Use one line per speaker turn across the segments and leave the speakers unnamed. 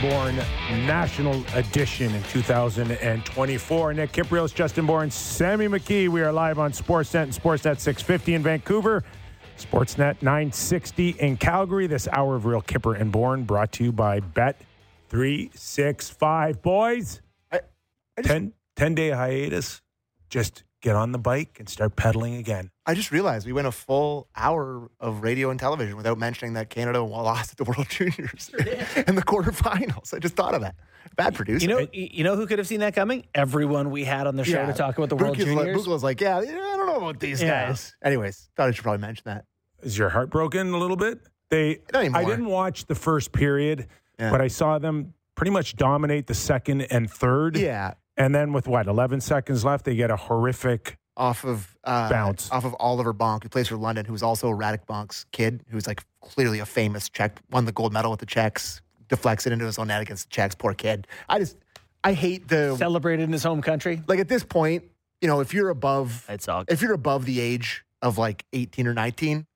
Bourne National Edition in 2024. Nick Kypreos, Justin Bourne, Sammy McKee. We are live on Sportsnet and Sportsnet 650 in Vancouver, Sportsnet 960 in Calgary. This hour of Real Kyper and Bourne brought to you by Bet 365. Boys,
I, I just,
10, 10 day hiatus. Just get on the bike and start pedaling again.
I just realized we went a full hour of radio and television without mentioning that Canada lost at the World Juniors in the quarterfinals. I just thought of that. Bad producer.
You know, you know who could have seen that coming? Everyone we had on the show to talk about the World
Buch's
Juniors.
Like, Buch was like, yeah, yeah, I don't know about these
Yeah.
guys. Anyways, thought I should probably mention that.
Is your heart broken a little bit? They
Not anymore.
I didn't watch the first period,
Yeah.
but I saw them pretty much dominate the second and third.
Yeah,
And then with what, 11 seconds left, they get a horrific
off of uh,
Bounce.
off of Oliver Bonk, who plays for London, who's also Radek Bonk's kid, who's like clearly a famous Czech, won the gold medal with the Czechs, deflects it into his own net against the Czechs. Poor kid. I just, I hate the
Celebrated in his home country.
like at this point, you know, if you're above
It's all
if you're above the age of like 18 or 19,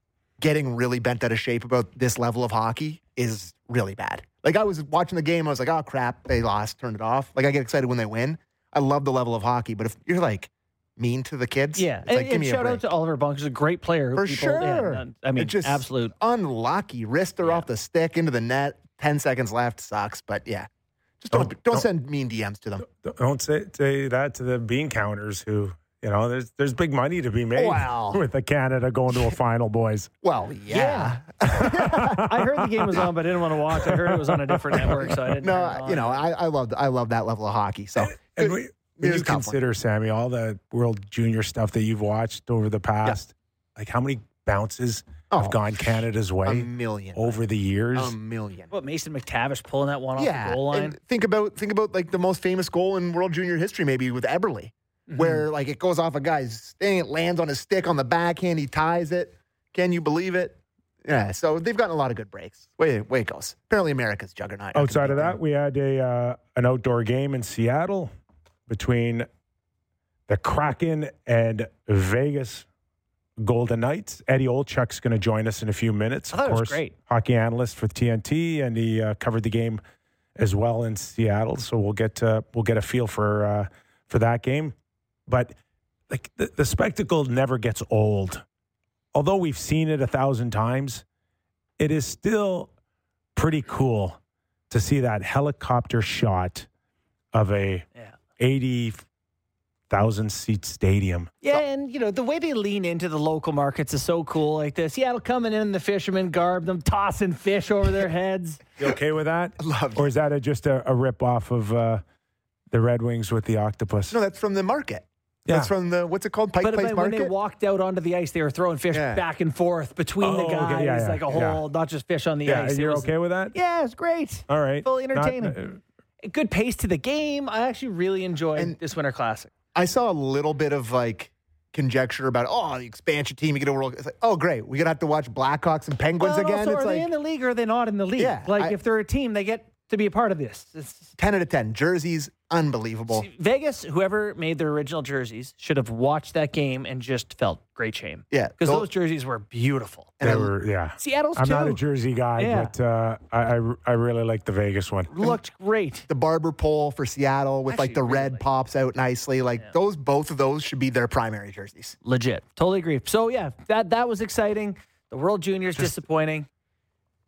getting really bent out of shape about this level of hockey is really bad. Like I was watching the game, I was like, oh crap, they lost, turned it off. Like I get excited when they win. I love the level of hockey, but if you're like mean to the kids,
Yeah,
it's
and,
like, give
and
a
shout out to Oliver Bonk, who's a great player. who
For
people-
sure.
no, I mean,
It just-
absolute.
unlucky. Wrist are off the stick into the net. 10 seconds left sucks, but yeah. Just don't
Don't-
don't,
don't-
send mean DMs to them.
Don't say, say that to the bean counters who, you know, there's there's big money to be made
Wow.
with the Canada going to a final, boys.
Well, yeah.
I heard the game was on, but I didn't want to watch. I heard it was on a different network, so I didn't.
No,
turn it on.
you know, I, I love I love that level of hockey. So
And we, when you
a tough one.
consider, Sammy, all the World Junior stuff that you've watched over the past, like how many bounces
Oh,
have gone Canada's way?
a million.
over the years?
A million.
what Mason McTavish pulling that one off the goal line.
and think about think about like the most famous goal in World Junior history, maybe with Eberle,
Mm-hmm.
where like it goes off a guy's thing, it lands on his stick on the backhand, he ties it. Can you believe it? Yeah, so they've gotten a lot of good breaks. Way way it goes. Apparently, America's juggernaut.
Outside of that, we had a uh, an outdoor game in Seattle between the Kraken and Vegas Golden Knights. Eddie Olczyk's going to join us in a few minutes. Of course,
great.
hockey analyst for TNT, and he uh, covered the game as well in Seattle. So we'll get uh, we'll get a feel for uh, for that game. But like the, the spectacle never gets old. Although we've seen it a thousand times, it is still pretty cool to see that helicopter shot of a
yeah.
80,000 seat stadium.
Yeah, and you know the way they lean into the local markets is so cool. Like the Seattle coming in the fishermen garb, them tossing fish over their heads.
You okay with that?
Loved
Or is that a, just a, a rip off of uh, the Red Wings with the octopus?
No, that's from the market.
Yeah.
That's from the what's it called? Pike
But,
Place
but when
Market.
they walked out onto the ice, they were throwing fish
Yeah.
back and forth between the
Oh, okay.
guys,
Yeah, yeah,
like a
yeah.
whole, not just fish on the
yeah,
ice.
and you're
was-
okay with that?
Yeah, it's great.
All right.
Fully
Not- uh,
entertaining. Good pace to the game. I actually really enjoyed
And-
this Winter Classic.
I saw a little bit of like conjecture about oh the expansion team you get a world. It's like oh great we're gonna have to watch Blackhawks and Penguins
Well,
again.
also,
it's
are
like
they in the league or are they not in the league?
Yeah,
like
I-
if they're a team, they get to be a part of this. It's-
ten out of ten jerseys unbelievable.
Vegas, whoever made their original jerseys, should have watched that game and just felt great shame.
Yeah,
because
those-
those jerseys were beautiful.
And
They
I-
were, yeah.
Seattle's
I'm
too
not a Jersey guy,
Yeah.
but uh, I, I, I really like the Vegas one.
looked great.
the barber pole for Seattle with like the
really
red
like
pops out nicely. Like those, both of those should be their primary jerseys.
Legit, totally agree. So yeah, that that was exciting. The World Juniors disappointing.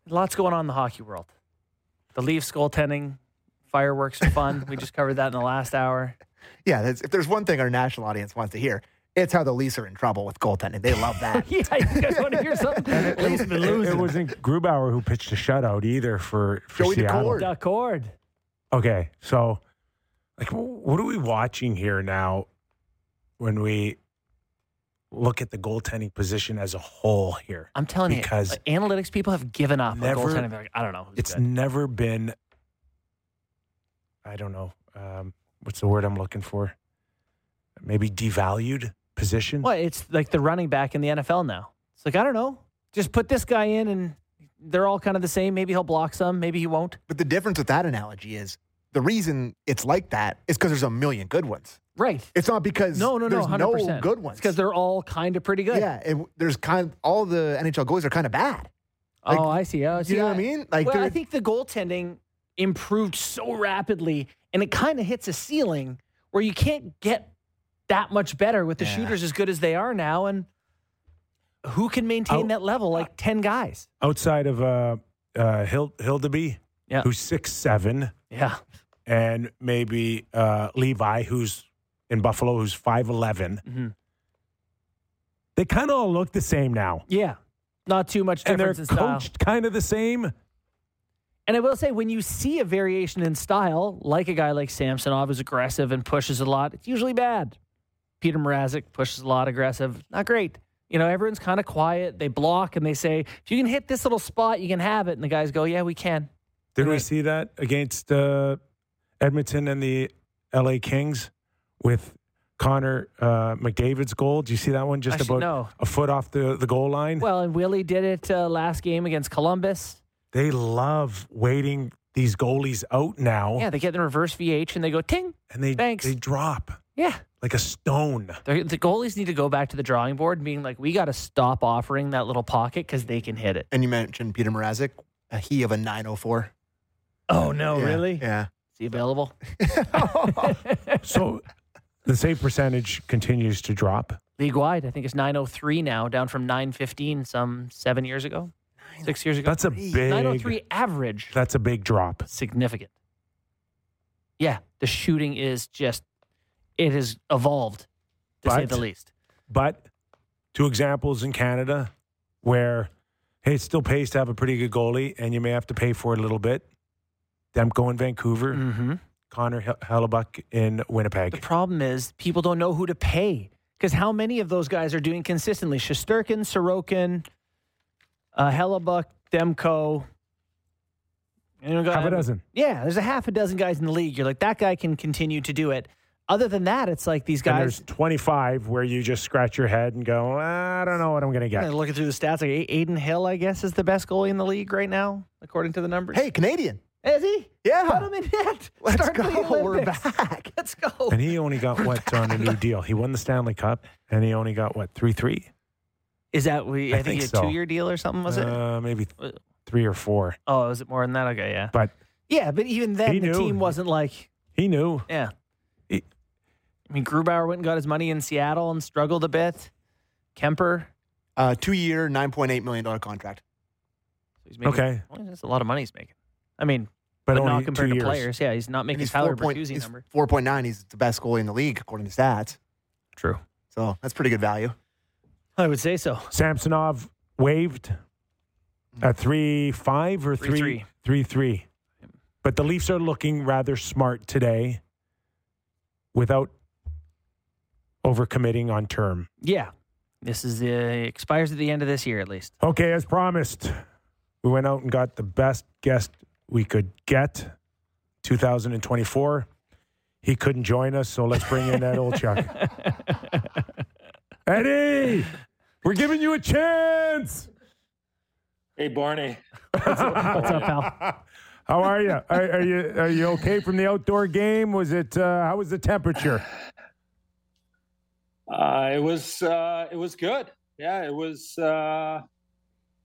Lots going on in the hockey world. The Leafs goaltending, fireworks are fun. we just covered that in the last hour.
Yeah, that's, if there's one thing our national audience wants to hear, it's how the Leafs are in trouble with goaltending. They love that.
yeah, you guys want to hear something? At least been
It, it wasn't Grubauer who pitched a shutout either for, for
Joey
Seattle.
Daccord.
D'accord.
Okay, so like, what are we watching here now when we look at the goaltending position as a whole here?
I'm telling
Because
you, because analytics people have given up
never-
on goaltending. Like, I don't know.
It's
good.
never been. I don't know. Um, what's the word I'm looking for? Maybe devalued position.
What? It's like the running back in the NFL now. It's like I don't know. Just put this guy in, and they're all kind of the same. Maybe he'll block some. Maybe he won't.
But the difference with that analogy is the reason it's like that is because there's a million good ones.
Right.
It's not because
No, no, no.
there's
Hundred percent.
no good ones.
because they're all kind of pretty good.
yeah, and there's kind of, all the NHL goalies are kind of bad. like,
oh, I see. Oh, see,
you know what I mean? Like,
well, I think the goaltending improved so rapidly, and it kind of hits a ceiling where you can't get that much better with the
Yeah.
shooters as good as they are now. And who can maintain
Out-
that level? Like 10 guys.
Outside of uh, uh, Hild- Hildeby,
Yeah.
who's six seven,
Yeah.
and maybe uh, Levi, who's in Buffalo, who's five
Mhm.
They kind of all look the same now,
Yeah. Not too much
and they're
difference in style.
coached kind of the same.
And I will say, when you see a variation in style, like a guy like Samsonov who's aggressive and pushes a lot, it's usually bad. Peter Mrazek pushes a lot, aggressive, not great. You know, everyone's kind of quiet. They block and they say, if you can hit this little spot, you can have it. And the guys go, yeah, we can.
Didn't we see that against uh, Edmonton and the LA Kings with Connor uh, McDavid's goal? Do you see that one? Just
Actually,
about
no.
a foot off the, the goal line.
Well, and Willie did it uh, last game against Columbus.
they love waiting these goalies out now,
Yeah, they get the reverse VH and they go, ting.
and they
Thanks.
they drop
Yeah.
like a stone.
They're, the goalies need to go back to the drawing board and being like, we got to stop offering that little pocket because they can hit it.
And you mentioned Peter Mrazek, a he of a 904.
Oh, no,
Yeah,
really?
Yeah.
Is he available?
So the save percentage continues to drop.
League wide, I think it's 903 now, down from 915 some seven years ago, six years ago.
That's a big.
903 average,
That's a big drop.
significant. Yeah, the shooting is just, it has evolved, to say the least.
But two examples in Canada where, hey, it still pays to have a pretty good goalie, and you may have to pay for it a little bit. Demko in Vancouver,
Mm-hmm.
Connor Hellebuyck in Winnipeg.
The problem is people don't know who to pay because how many of those guys are doing consistently? Shesterkin, Sorokin, uh, Hellebuyck, Demko. You know,
Half a dozen.
Yeah, there's a half a dozen guys in the league. You're like, that guy can continue to do it. Other than that, it's like these
And
guys.
there's 25 where you just scratch your head and go, I don't know what I'm going to get.
Yeah, looking through the stats, like Adin Hill, I guess, is the best goalie in the league right now, according to the numbers.
Hey, Canadian.
Is he?
Yeah.
Put him in net.
Let's
Start the
go. We're back.
Let's go.
And he only got what on a new deal? He won the Stanley Cup, and he only got what three three?
Is that we? I,
I
think,
think
a
so.
two-year deal or something was it?
Uh, maybe three or four.
Oh, was it more than that? Okay, yeah.
But
Yeah, but even then, the
knew.
team wasn't like,
he knew.
yeah.
He-
I mean, Grubauer went and got his money in Seattle and struggled a bit. Kemper,
Uh, two year, $9.8 million contract.
So he's making,
Okay.
well, that's a lot of money he's making. I mean,
But,
but,
only
not compared
two
to
years.
players. Yeah, he's not making
he's
Tyler
4 point-
Bertuzzi
he's
number.
4.9. He's the best goalie in the league, according to stats.
True.
So that's pretty good value.
I would say so.
Samsonov waived at three five or
Three,
three three three. But the Leafs are looking rather smart today, without overcommitting on term.
Yeah. This is uh, expires at the end of this year at least.
Okay, as promised, we went out and got the best guest we could get. 2024. He couldn't join us, so let's bring in that old Chuck. Eddie, we're giving you a chance.
Hey, Barney.
What's up, pal?
How are you? Are, are you are you okay from the outdoor game? Was it uh, how was the temperature?
Uh, it was uh, it was good. Yeah, it was. Uh,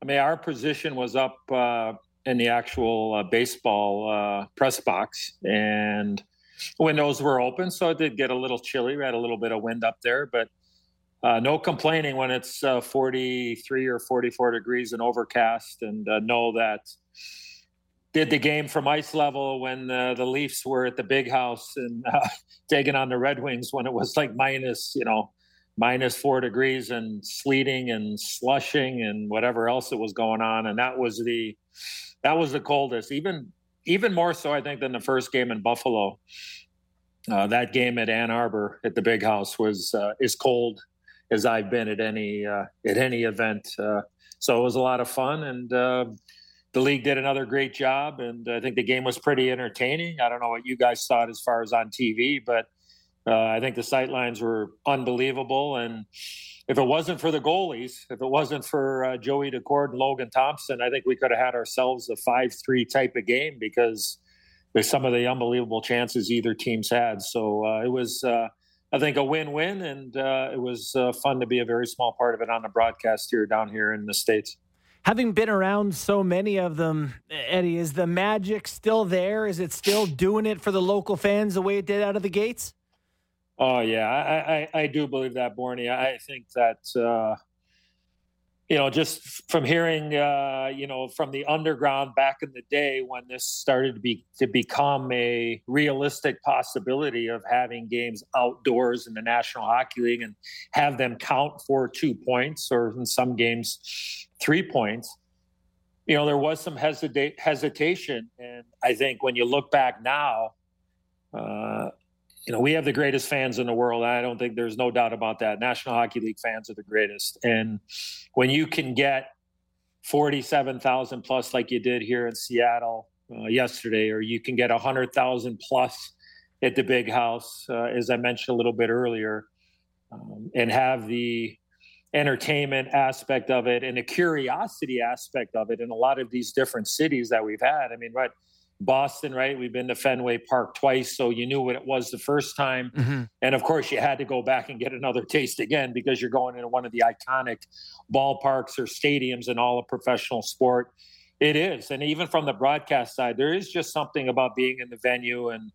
I mean, our position was up uh, in the actual uh, baseball uh, press box, and windows were open, so it did get a little chilly. We had a little bit of wind up there, but uh, no complaining when it's uh, 43 or 44 degrees and overcast, and uh, know that did the game from ice level when uh, the Leafs were at the big house and taking on the Red Wings when it was like minus, you know, minus four degrees and sleeting and slushing and whatever else that was going on. And that was the that was the coldest, even even more so, I think, than the first game in Buffalo. Uh, that game at Ann Arbor at the Big House was uh, as cold as I've been at any uh, at any event. Uh, so it was a lot of fun, and uh, the league did another great job. And I think the game was pretty entertaining. I don't know what you guys thought as far as on TV, but uh, I think the sight lines were unbelievable. And if it wasn't for the goalies, if it wasn't for uh, Joey Daccord and Logan Thompson, I think we could have had ourselves a five-three type of game because there's some of the unbelievable chances either teams had. So uh, it was, uh, I think, a win-win, and uh, it was uh, fun to be a very small part of it on the broadcast here down here in the states.
Having been around so many of them, Eddie, is the magic still there? Is it still doing it for the local fans the way it did out of the gates?
Oh yeah, I I, I do believe that, Borny. I think that uh, you know, just from hearing, uh, you know, from the underground back in the day when this started to be to become a realistic possibility of having games outdoors in the National Hockey League and have them count for two points or in some games three points. You know, there was some hesitate, hesitation, and I think when you look back now, uh, you know, we have the greatest fans in the world. I don't think there's no doubt about that. National Hockey League fans are the greatest. And when you can get 47,000 plus, like you did here in Seattle uh, yesterday, or you can get 100,000 plus at the big house, uh, as I mentioned a little bit earlier, um, and have the entertainment aspect of it and the curiosity aspect of it in a lot of these different cities that we've had. I mean, right Boston, right? We've been to Fenway Park twice, so you knew what it was the first time. Mm-hmm. And of course, you had to go back and get another taste again because you're going into one of the iconic ballparks or stadiums in all of professional sport. It is. And even from the broadcast side, there is just something about being in the venue and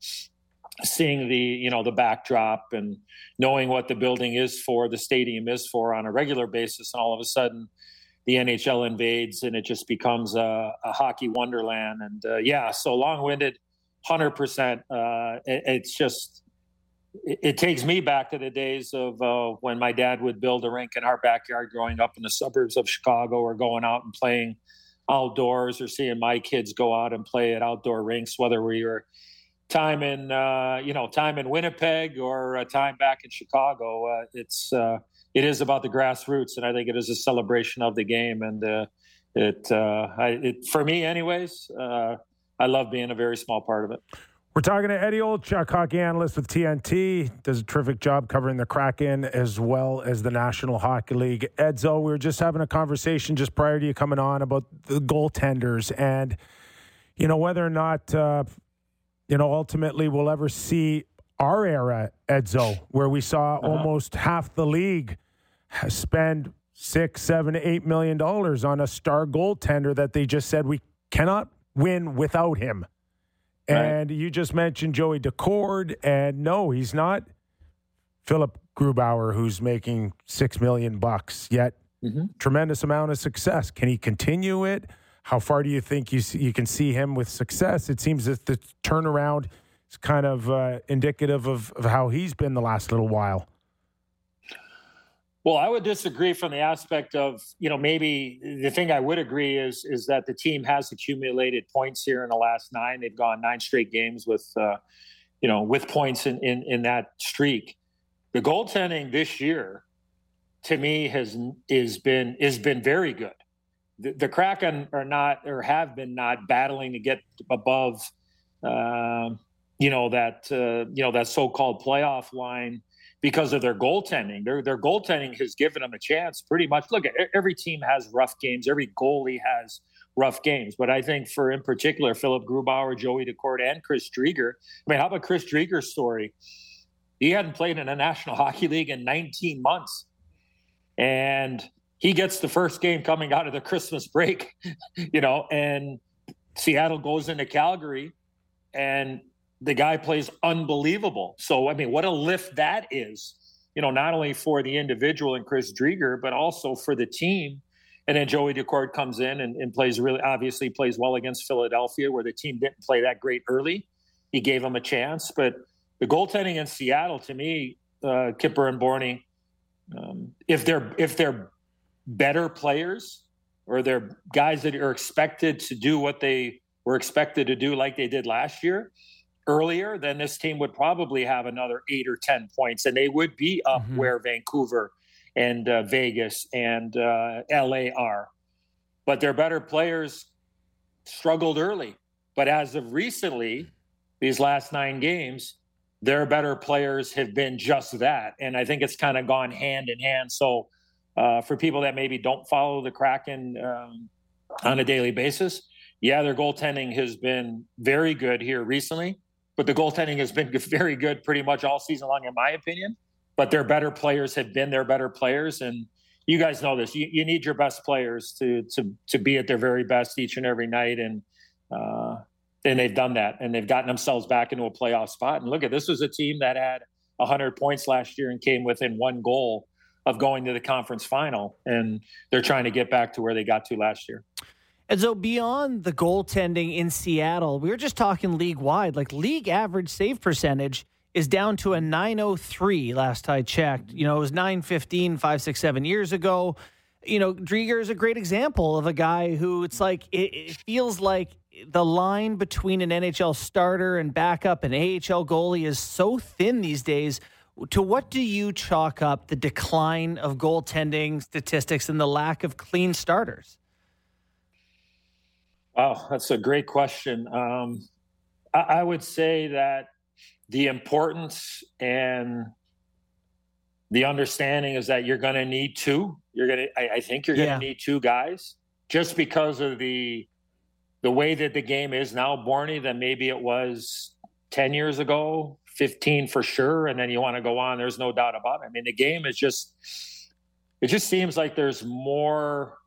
seeing the, you know, the backdrop and knowing what the building is for, the stadium is for on a regular basis. And all of a sudden, the NHL invades and it just becomes a, a hockey wonderland. And uh, yeah, so long winded, 100%. Uh, it, it's just, it, it, takes me back to the days of uh, when my dad would build a rink in our backyard growing up in the suburbs of Chicago or going out and playing outdoors or seeing my kids go out and play at outdoor rinks, whether we were time in, uh, you know, time in Winnipeg or time back in Chicago. Uh, it's, uh, it is about the grassroots, and I think it is a celebration of the game. And uh, it, uh, I, it, for me, anyways, uh, I love being a very small part of it.
We're talking to Eddie Olczyk, hockey analyst with TNT. Does a terrific job covering the Kraken as well as the National Hockey League. Edzo, we were just having a conversation just prior to you coming on about the goaltenders and, you know, whether or not, uh, you know, ultimately we'll ever see our era, Edzo, where we saw uh-huh. almost half the league spend six, seven, eight million dollars on a star goaltender that they just said we cannot win without him. Right. And you just mentioned Joey Daccord, and no, he's not Philipp Grubauer, who's making six million bucks. Yet, mm-hmm. tremendous amount of success. Can he continue it? How far do you think you see, you can see him with success? It seems that the turnaround is kind of uh, indicative of, of how he's been the last little while.
Well, I would disagree from the aspect of, you know, maybe the thing I would agree is is that the team has accumulated points here in the last nine. They've gone nine straight games with, uh, you know, with points in, in in that streak. The goaltending this year, to me, has is been has been very good. The, the Kraken are not or have been not battling to get above, uh, you know that uh, you know that so-called playoff line because of their goaltending. Their their goaltending has given them a chance pretty much. Look, every team has rough games. Every goalie has rough games. But I think for in particular, Philipp Grubauer, Joey Daccord, and Chris Driedger. I mean, how about Chris Driedger's story? He hadn't played in a National Hockey League in 19 months. And he gets the first game coming out of the Christmas break, you know, and Seattle goes into Calgary and the guy plays unbelievable. So, I mean, what a lift that is, you know, not only for the individual and Chris Driedger, but also for the team. And then Joey Daccord comes in and, and, plays really, obviously plays well against Philadelphia, where the team didn't play that great early. He gave them a chance. But the goaltending in Seattle, to me, uh, Kyper and Borny, um, if they're if they're better players or they're guys that are expected to do what they were expected to do like they did last year, earlier, then this team would probably have another eight or 10 points, and they would be up mm-hmm. where Vancouver and uh, Vegas and uh, LA are. But their better players struggled early. But as of recently, these last nine games, their better players have been just that. And I think it's kind of gone hand in hand. So, uh, for people that maybe don't follow the Kraken um, on a daily basis, yeah, their goaltending has been very good here recently but the goaltending has been very good pretty much all season long, in my opinion. But their better players have been their better players, and you guys know this. You, you need your best players to to to be at their very best each and every night, and uh, and they've done that, and they've gotten themselves back into a playoff spot. And look at this was a team that had 100 points last year and came within one goal of going to the conference final, and they're trying to get back to where they got to last year.
And so beyond the goaltending in Seattle, we were just talking league wide. Like league average save percentage is down to a 903 last I checked. You know, it was 915 five, six, seven years ago. You know, Driedger is a great example of a guy who it's like, it, it feels like the line between an NHL starter and backup and AHL goalie is so thin these days. To what do you chalk up the decline of goaltending statistics and the lack of clean starters?
Wow, that's a great question. Um, I, I would say that the importance and the understanding is that you're going to need two. You're going to, I, think you're going to need two guys just because of the the way that the game is now, Borny, than maybe it was 10 years ago, 15 for sure. And then you want to go on. There's no doubt about it. I mean, the game is just, it just seems like there's more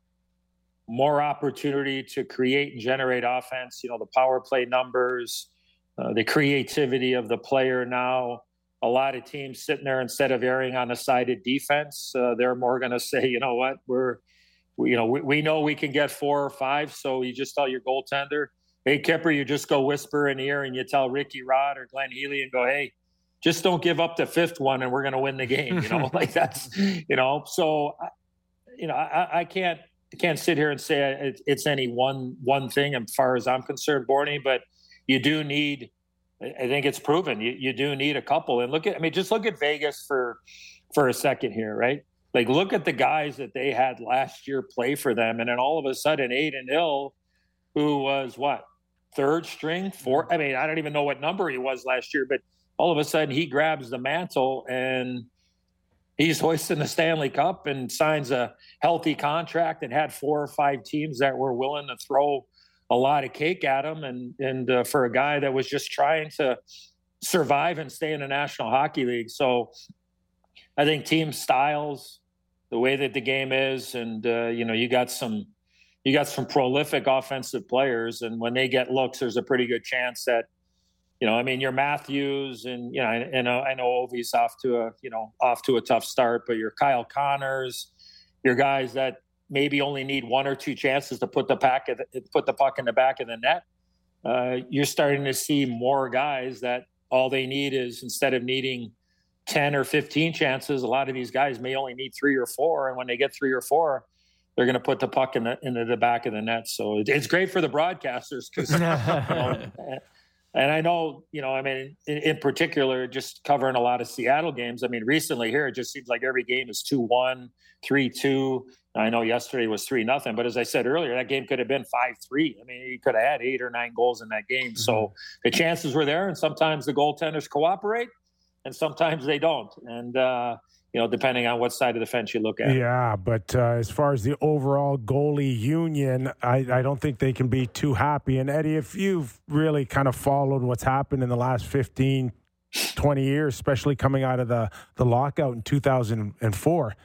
more opportunity to create and generate offense. You know, the power play numbers, uh, the creativity of the player now. A lot of teams sitting there instead of erring on the side of defense, uh, they're more going to say, you know what, we're, we, you know, we, we know we can get four or five. So you just tell your goaltender, hey, Kyper, you just go whisper in the ear and you tell Ricky Rod or Glenn Healy and go, hey, just don't give up the fifth one and we're going to win the game. You know, like that's, you know, so, you know, I, I can't, I can't sit here and say it's any one one thing as far as I'm concerned, Borny, but you do need I think it's proven you, you do need a couple. And look at, I mean, just look at Vegas for for a second here, right? Like, look at the guys that they had last year play for them, and then all of a sudden, Adin Hill, who was what third string, four. I mean, I don't even know what number he was last year, but all of a sudden he grabs the mantle and he's hoisting the Stanley Cup and signs a healthy contract and had four or five teams that were willing to throw a lot of cake at him, and and uh, for a guy that was just trying to survive and stay in the National Hockey League. So I think team styles, the way that the game is, and uh, you know you got some you got some prolific offensive players, and when they get looks, there's a pretty good chance that you know, I mean, your Matthews and you know, and I know Ovi's off to a you know off to a tough start, but your Kyle Connors, your guys that maybe only need one or two chances to put the pack put the puck in the back of the net. Uh, you're starting to see more guys that all they need is instead of needing 10 or 15 chances, a lot of these guys may only need three or four. And when they get three or four, they're going to put the puck in the, into the back of the net. So it's great for the broadcasters because, you know, and I know, you know, I mean, in, in, particular, just covering a lot of Seattle games. I mean, recently here, it just seems like every game is 2 1, 3 2. I know yesterday was 3 nothing, but as I said earlier, that game could have been 5 3. I mean, you could have had eight or nine goals in that game. Mm-hmm. So the chances were there, and sometimes the goaltenders cooperate, and sometimes they don't. And, uh, you know, depending on what side of the fence you look at.
Yeah, but uh, as far as the overall goalie union, I, I don't think they can be too happy. And Eddie, if you've really kind of followed what's happened in the last 15, 20 years, especially coming out of the, the lockout in 2004,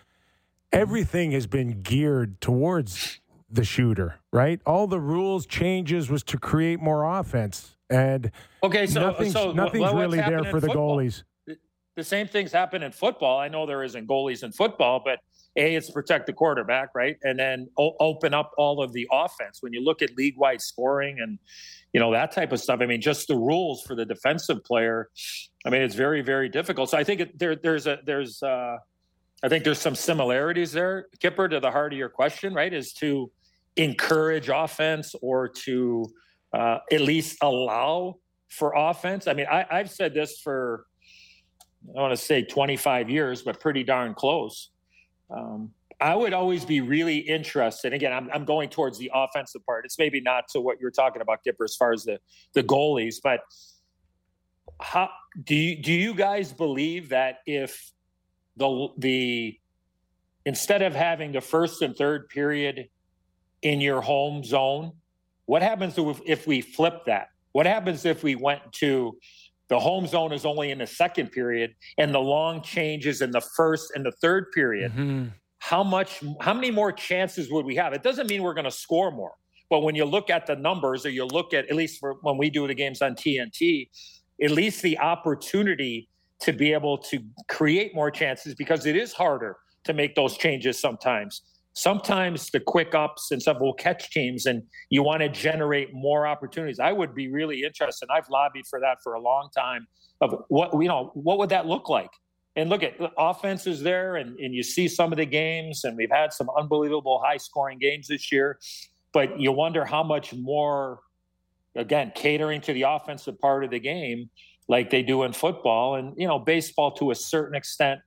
everything has been geared towards the shooter, right? All the rules changes was to create more offense. And
okay, so
nothing's,
so
nothing's really there for the
football?
goalies
the same things happen in football. I know there isn't goalies in football, but a it's protect the quarterback, right, and then o- open up all of the offense. When you look at league wide scoring and you know that type of stuff, I mean, just the rules for the defensive player. I mean, it's very very difficult. So I think it, there there's a there's uh, I think there's some similarities there, Kyper, to the heart of your question, right? Is to encourage offense or to uh, at least allow for offense. I mean, I, I've said this for I want to say 25 years, but pretty darn close. Um, I would always be really interested. Again, I'm, I'm going towards the offensive part. It's maybe not to what you're talking about, Dipper, as far as the the goalies, but how do you do you guys believe that if the the instead of having the first and third period in your home zone, what happens if, if we flip that? What happens if we went to the home zone is only in the second period, and the long changes in the first and the third period. Mm-hmm. how much, how many more chances would we have? It doesn't mean we're going to score more, but when you look at the numbers, or you look at at least for when we do the games on TNT, at least the opportunity to be able to create more chances because it is harder to make those changes sometimes. Sometimes the quick ups and stuff will catch teams, and you want to generate more opportunities. I would be really interested. I've lobbied for that for a long time. Of what you know, what would that look like? And look at offense is there, and, and you see some of the games, and we've had some unbelievable high scoring games this year. But you wonder how much more, again, catering to the offensive part of the game, like they do in football, and you know, baseball to a certain extent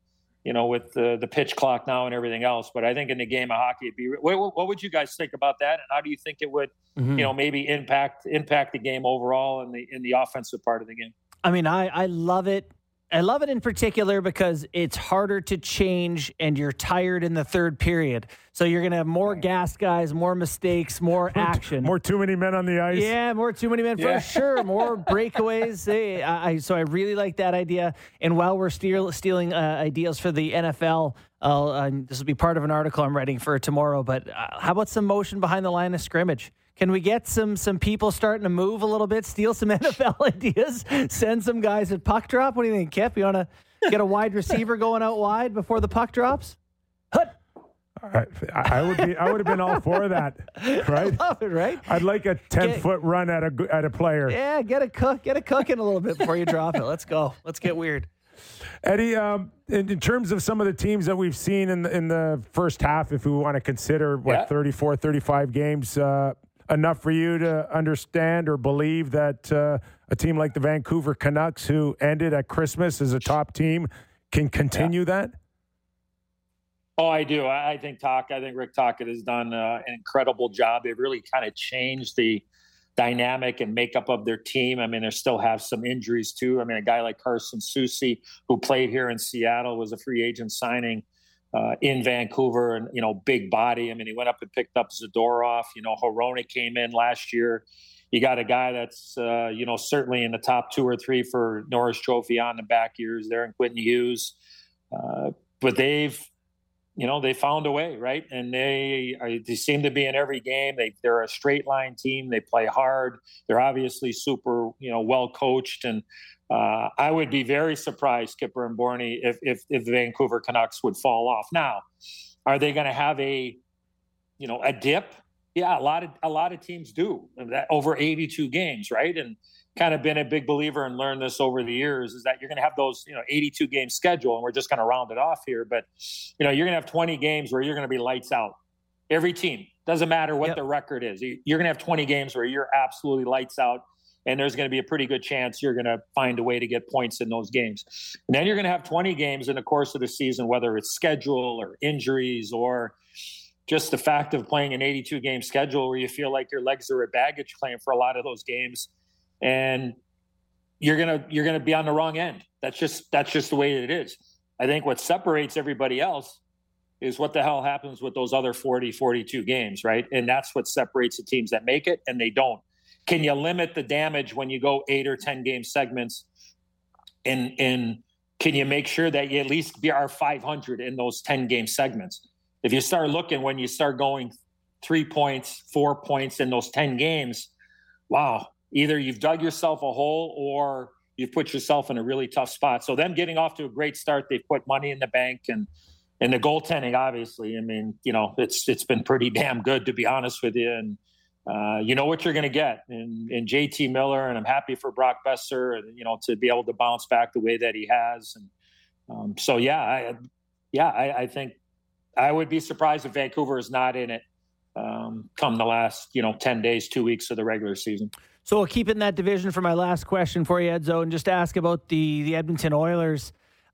you know, with the, the pitch clock now and everything else. But I think in the game of hockey, it'd be what, what would you guys think about that? And how do you think it would, mm-hmm. you know, maybe impact impact the game overall in the in the offensive part of the game?
I mean, I I love it I love it in particular because it's harder to change and you're tired in the third period. So you're going to have more gas guys, more mistakes, more action.
More too many men on the ice.
Yeah, more too many men for yeah. sure. More breakaways. Hey, I, so I really like that idea. And while we're steal, stealing uh, ideas for the NFL, uh, this will be part of an article I'm writing for tomorrow. But uh, how about some motion behind the line of scrimmage? Can we get some some people starting to move a little bit, steal some NFL ideas, send some guys at puck drop? What do you think, Kip? You want to get a wide receiver going out wide before the puck drops? Hut.
I, I would be. I would have been all for that, right?
I love it, right?
I'd like a ten get, foot run at a at a player.
Yeah, get a cook, get a cooking a little bit before you drop it. Let's go. Let's get weird.
Eddie, um, in, in, terms of some of the teams that we've seen in the, in the first half, if we want to consider what yeah. 34, 35 games, uh, enough for you to understand or believe that uh, a team like the Vancouver Canucks, who ended at Christmas as a top team, can continue yeah. that?
Oh, I do. I think Talk. I think Rick Tocchet has done uh, an incredible job. They've really kind of changed the dynamic and makeup of their team. I mean, they still have some injuries too. I mean, a guy like Carson Soucy, who played here in Seattle, was a free agent signing uh, in Vancouver, and you know, big body. I mean, he went up and picked up Zadorov. You know, Hronek came in last year. You got a guy that's uh, you know certainly in the top two or three for Norris Trophy on the back years there, and Quentin Hughes. Uh, but they've you know they found a way right and they they seem to be in every game they they're a straight line team they play hard they're obviously super you know well coached and uh, I would be very surprised, Kyper and Borny, if, if, if the Vancouver Canucks would fall off. Now, are they going to have a, you know, a dip? Yeah, a lot of a lot of teams do over 82 games, right? And kind of been a big believer and learned this over the years is that you're going to have those, you know, 82 game schedule, and we're just going to round it off here. But you know, you're going to have 20 games where you're going to be lights out. Every team doesn't matter what yep. the record is. You're going to have 20 games where you're absolutely lights out and there's going to be a pretty good chance you're going to find a way to get points in those games. And then you're going to have 20 games in the course of the season, whether it's schedule or injuries or just the fact of playing an 82 game schedule where you feel like your legs are a baggage claim for a lot of those games and you're to you're to be on the wrong end that's just that's just the way it is i think what separates everybody else is what the hell happens with those other 40 42 games right and that's what separates the teams that make it and they don't can you limit the damage when you go eight or 10 game segments? And, and can you make sure that you at least be our 500 in those 10 game segments? If you start looking when you start going three points, four points in those 10 games, wow, either you've dug yourself a hole or you've put yourself in a really tough spot. So them getting off to a great start, they've put money in the bank and and the goaltending, obviously, I mean, you know, it's it's been pretty damn good to be honest with you. And uh, you know what you're going to get in, in JT Miller, and I'm happy for Brock Boeser, and you know to be able to bounce back the way that he has, and um, so yeah, I, yeah, I, I, think I would be surprised if Vancouver is not in it um, come the last you know ten days, two weeks of the regular season.
So we'll keep in that division for my last question for you, Edzo, and just ask about the the Edmonton Oilers.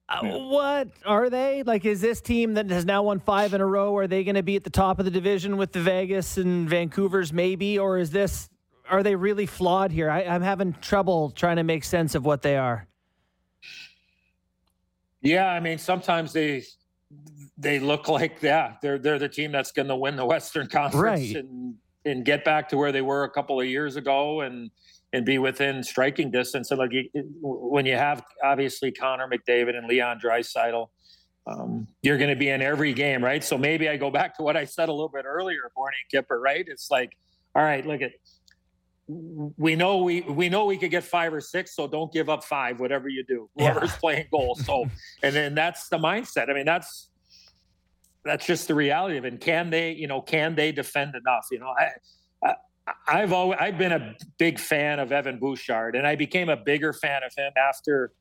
Uh, what are they like? Is this team that has now won five in a row? Are they going to be at the top of the division with the Vegas and Vancouver's maybe, or is this? Are they really flawed here? I, I'm having trouble trying to make sense of what they are.
Yeah, I mean, sometimes they they look like yeah, they're they're the team that's going to win the Western Conference right. and and get back to where they were a couple of years ago and and be within striking distance. And like when you have obviously Connor McDavid and Leon Draisaitl, um, you're going to be in every game, right? So maybe I go back to what I said a little bit earlier, Morning Kyper, right? It's like, all right, look at we know we we know we could get five or six, so don't give up five, whatever you do. Whoever's yeah. playing goal. So and then that's the mindset. I mean, that's that's just the reality of it. And can they, you know, can they defend enough? You know, I, I have always I've been a big fan of Evan Bouchard, and I became a bigger fan of him after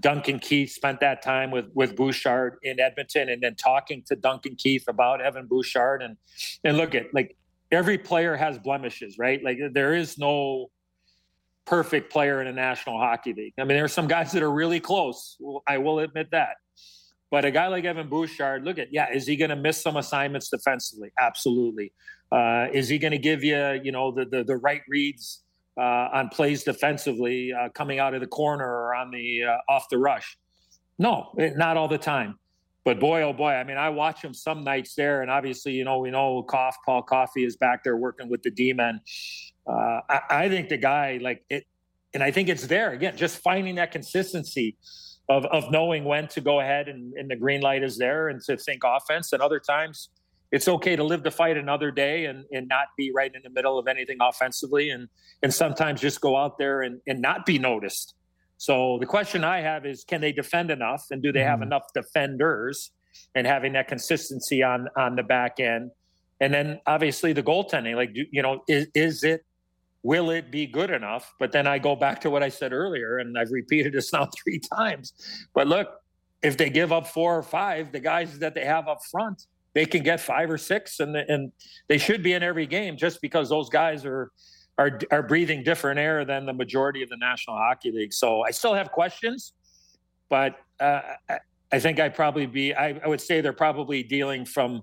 Duncan Keith spent that time with with Bouchard in Edmonton, and then talking to Duncan Keith about Evan Bouchard, and and look at like every player has blemishes, right? Like there is no perfect player in a National Hockey League. I mean, there are some guys that are really close. I will admit that. But a guy like Evan Bouchard, look at yeah, is he going to miss some assignments defensively? Absolutely. Uh, is he going to give you, you know, the the, the right reads uh, on plays defensively uh, coming out of the corner or on the uh, off the rush. No, not all the time. But boy, oh boy, I mean, I watch him some nights there, and obviously, you know, we know Coff, Paul Coffey is back there working with the D men. Uh, I, I think the guy, like it, and I think it's there again, just finding that consistency of of knowing when to go ahead and, and the green light is there and to think offense, and other times it's okay to live the fight another day and, and not be right in the middle of anything offensively and and sometimes just go out there and, and not be noticed. So the question I have is can they defend enough and do they have mm. enough defenders and having that consistency on on the back end? And then obviously the goaltending, like you know, is is it will it be good enough? But then I go back to what I said earlier, and I've repeated this now three times. But look, if they give up four or five, the guys that they have up front they can get five or six, and and they should be in every game just because those guys are are are breathing different air than the majority of the National Hockey League. So I still have questions, but uh, I think I probably be I, I would say they're probably dealing from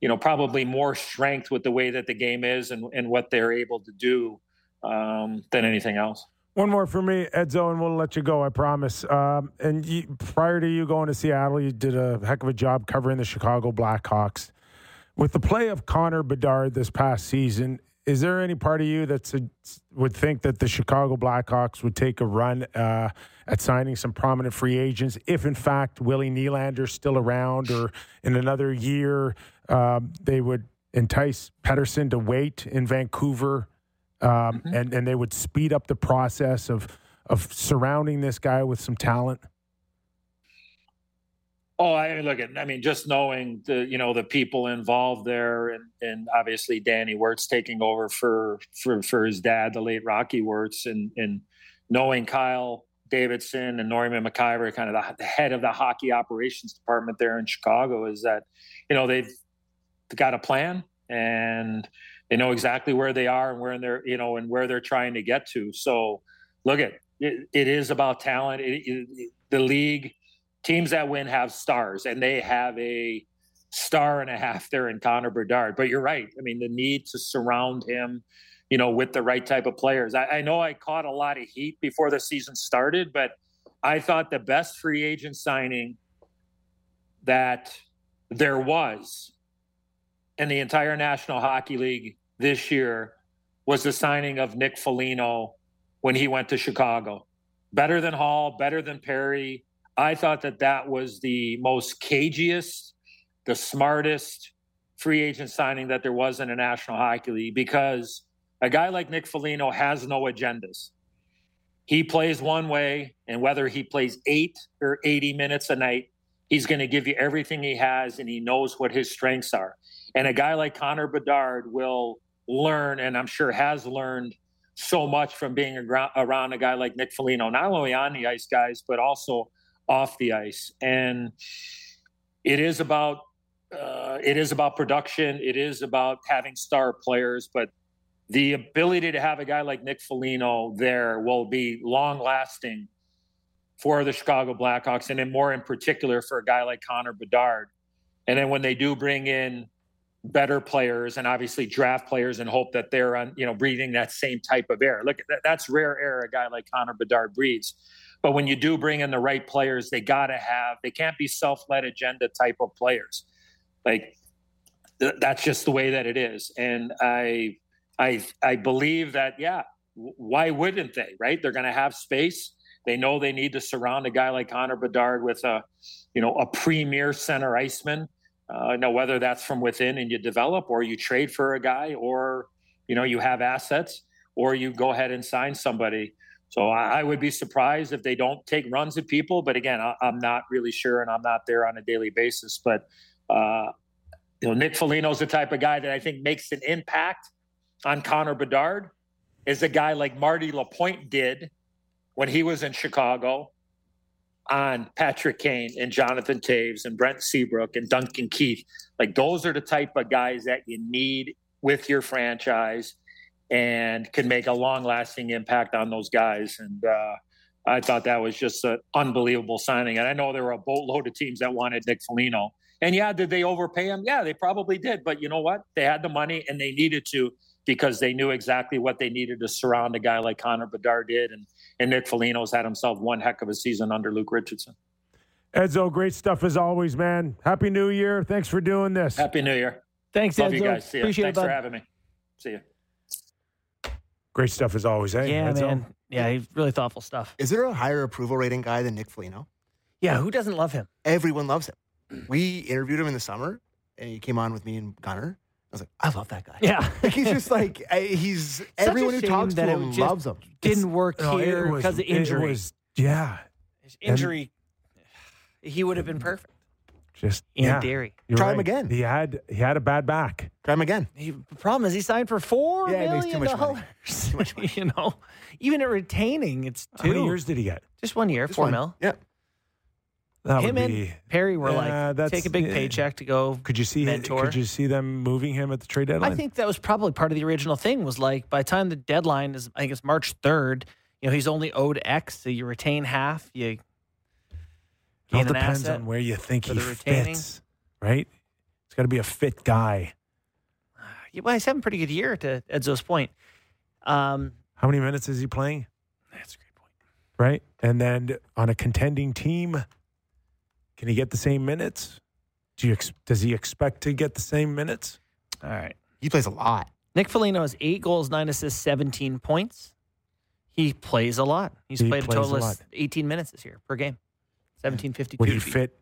you know probably more strength with the way that the game is and and what they're able to do um, than anything else.
One more for me, Edzo, and we'll let you go. I promise. Um, and you, prior to you going to Seattle, you did a heck of a job covering the Chicago Blackhawks. With the play of Connor Bedard this past season, is there any part of you that would think that the Chicago Blackhawks would take a run uh, at signing some prominent free agents if, in fact, Willie Nylander's still around, or in another year um, they would entice Pettersson to wait in Vancouver um, mm-hmm. and and they would speed up the process of of surrounding this guy with some talent.
Oh, I mean, look at, I mean, just knowing the, you know, the people involved there and, and obviously Danny Wirtz taking over for, for, for his dad, the late Rocky Wirtz and, and knowing Kyle Davidson and Norman Maciver, kind of the, the head of the hockey operations department there in Chicago is that, you know, they've got a plan and they know exactly where they are and where they're you know and where they're trying to get to. So look at it, it is about talent. It, it, the league teams that win have stars, and they have a star and a half there in Connor Bedard. But you're right. I mean, the need to surround him, you know, with the right type of players. I, I know I caught a lot of heat before the season started, but I thought the best free agent signing that there was in the entire National Hockey League this year was the signing of Nick Foligno when he went to Chicago. Better than Hall, better than Perry. I thought that that was the most cagiest, the smartest free agent signing that there was in a National Hockey League because a guy like Nick Foligno has no agendas. He plays one way, and whether he plays eight or 80 minutes a night, he's going to give you everything he has, and he knows what his strengths are. And a guy like Connor Bedard will learn, and I'm sure has learned so much from being around a guy like Nick Foligno, not only on the ice, guys, but also off the ice. And it is about uh, it is about production. It is about having star players, but the ability to have a guy like Nick Foligno there will be long lasting for the Chicago Blackhawks, and then more in particular for a guy like Connor Bedard. And then when they do bring in better players and obviously draft players and hope that they're on, you know, breathing that same type of air. Look, that, that's rare air a guy like Connor Bedard breathes. But when you do bring in the right players, they got to have, they can't be self led agenda type of players. Like, th- that's just the way that it is. And I, I, I believe that, yeah, why wouldn't they, right? They're to have space. They know they need to surround a guy like Connor Bedard with a, you know, a premier center iceman. Uh, now, whether that's from within and you develop, or you trade for a guy, or you know you have assets, or you go ahead and sign somebody. So I, I would be surprised if they don't take runs at people. But again, I, am not really sure, and I'm not there on a daily basis. But uh, you know, Nick Foligno's the type of guy that I think makes an impact on Connor Bedard. Is a guy like Marty Lapointe did when he was in Chicago on Patrick Kane and Jonathan Toews and Brent Seabrook and Duncan Keith. Like those are the type of guys that you need with your franchise and can make a long lasting impact on those guys. And uh, I thought that was just an unbelievable signing. And I know there were a boatload of teams that wanted Nick Foligno. And yeah, did they overpay him? Yeah, they probably did. But you know what? They had the money and they needed to because they knew exactly what they needed to surround a guy like Connor Bedard did. And, and Nick Foligno's had himself one heck of a season under Luke Richardson.
Edzo, great stuff as always, man. Happy New Year. Thanks for doing this.
Happy New Year.
Thanks,
Love
Edzo.
you guys. See you.
Appreciate
Thanks
it,
for having me. See you.
Great stuff as always, eh?
Yeah,
Edzo?
man. Yeah, he's really thoughtful stuff.
Is there a higher approval rating guy than Nick Foligno?
Yeah, who doesn't love him?
Everyone loves him. We interviewed him in the summer, and he came on with me and Gunner. I was like, I love that guy.
Yeah.
Like he's just like I- he's
a
everyone who
shame
talks to
that it
him
just
loves him.
Didn't work
No, it
here
was-
because of
it
injury.
was- yeah,
His injury, he would have been perfect
just
in
yeah.
theory.
You're
Try him again.
He had he had a bad back.
Try him again.
He, the problem is he signed for four
Yeah,
million
he makes too much money.
dollars.
Too much money.
you know, even at retaining, it's two.
How many years did he get?
Just one year,
Just
four
one.
mil.
Yeah.
That
Him and
be.
Perry were
Yeah,
like,
that's-
take a big paycheck to go.
Could you see?
mentor.
Could you see them moving him at the trade deadline?
I think that was probably part of the original thing. Was like by the time the deadline is, I think it's March third. You know, he's only owed X, so you retain half. You
it all depends on where you think he fits. Right? It's got to be a fit guy.
Yeah, well, he's having a pretty good year. To Edzo's point, um,
How many minutes is he playing?
that's a great point.
Right? And then on a contending team, can he get the same minutes? Do you ex- does he expect to get the same minutes?
All right.
He plays a lot.
Nick Foligno has eight goals, nine assists, 17 points. He plays a lot. He's
He
played a
plays
total
a
of 18 minutes this year per game. 1752.
Would he fit?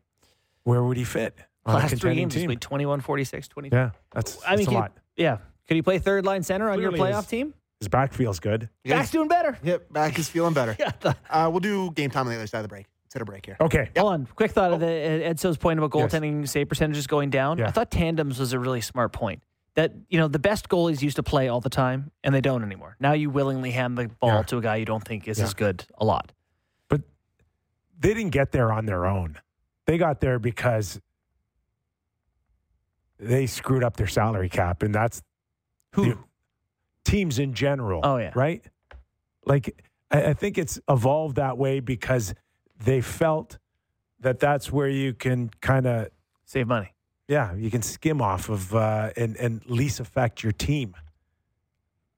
Where would he fit? On a
Last three
contending
games, he's
team?
played 21, 46, 22.
Yeah, that's,
I mean,
a
can you-
lot.
Yeah. Could he play third line center on your playoff
his-
team?
His back feels good.
Back's doing better.
Yep, back is feeling better.
Yeah. the-
Uh, we'll do game time on the other side of the break. Let's hit a break here.
Okay.
Hold on. Quick thought of the Edzo's point about
Yes.
goaltending save percentages going down.
Yeah.
I thought tandems was a really smart point. That you know the best goalies used to play all the time, and they don't anymore. Now you willingly hand the ball
Yeah.
to a guy you don't think is
Yeah.
as good a lot.
But they didn't get there on their own. They got there because they screwed up their salary cap, and that's
Who?
the- teams in general.
Oh, yeah.
right. Like I, I think it's evolved that way because they felt that that's where you can kind of
Save money.
yeah you can skim off of uh, and and least affect your team.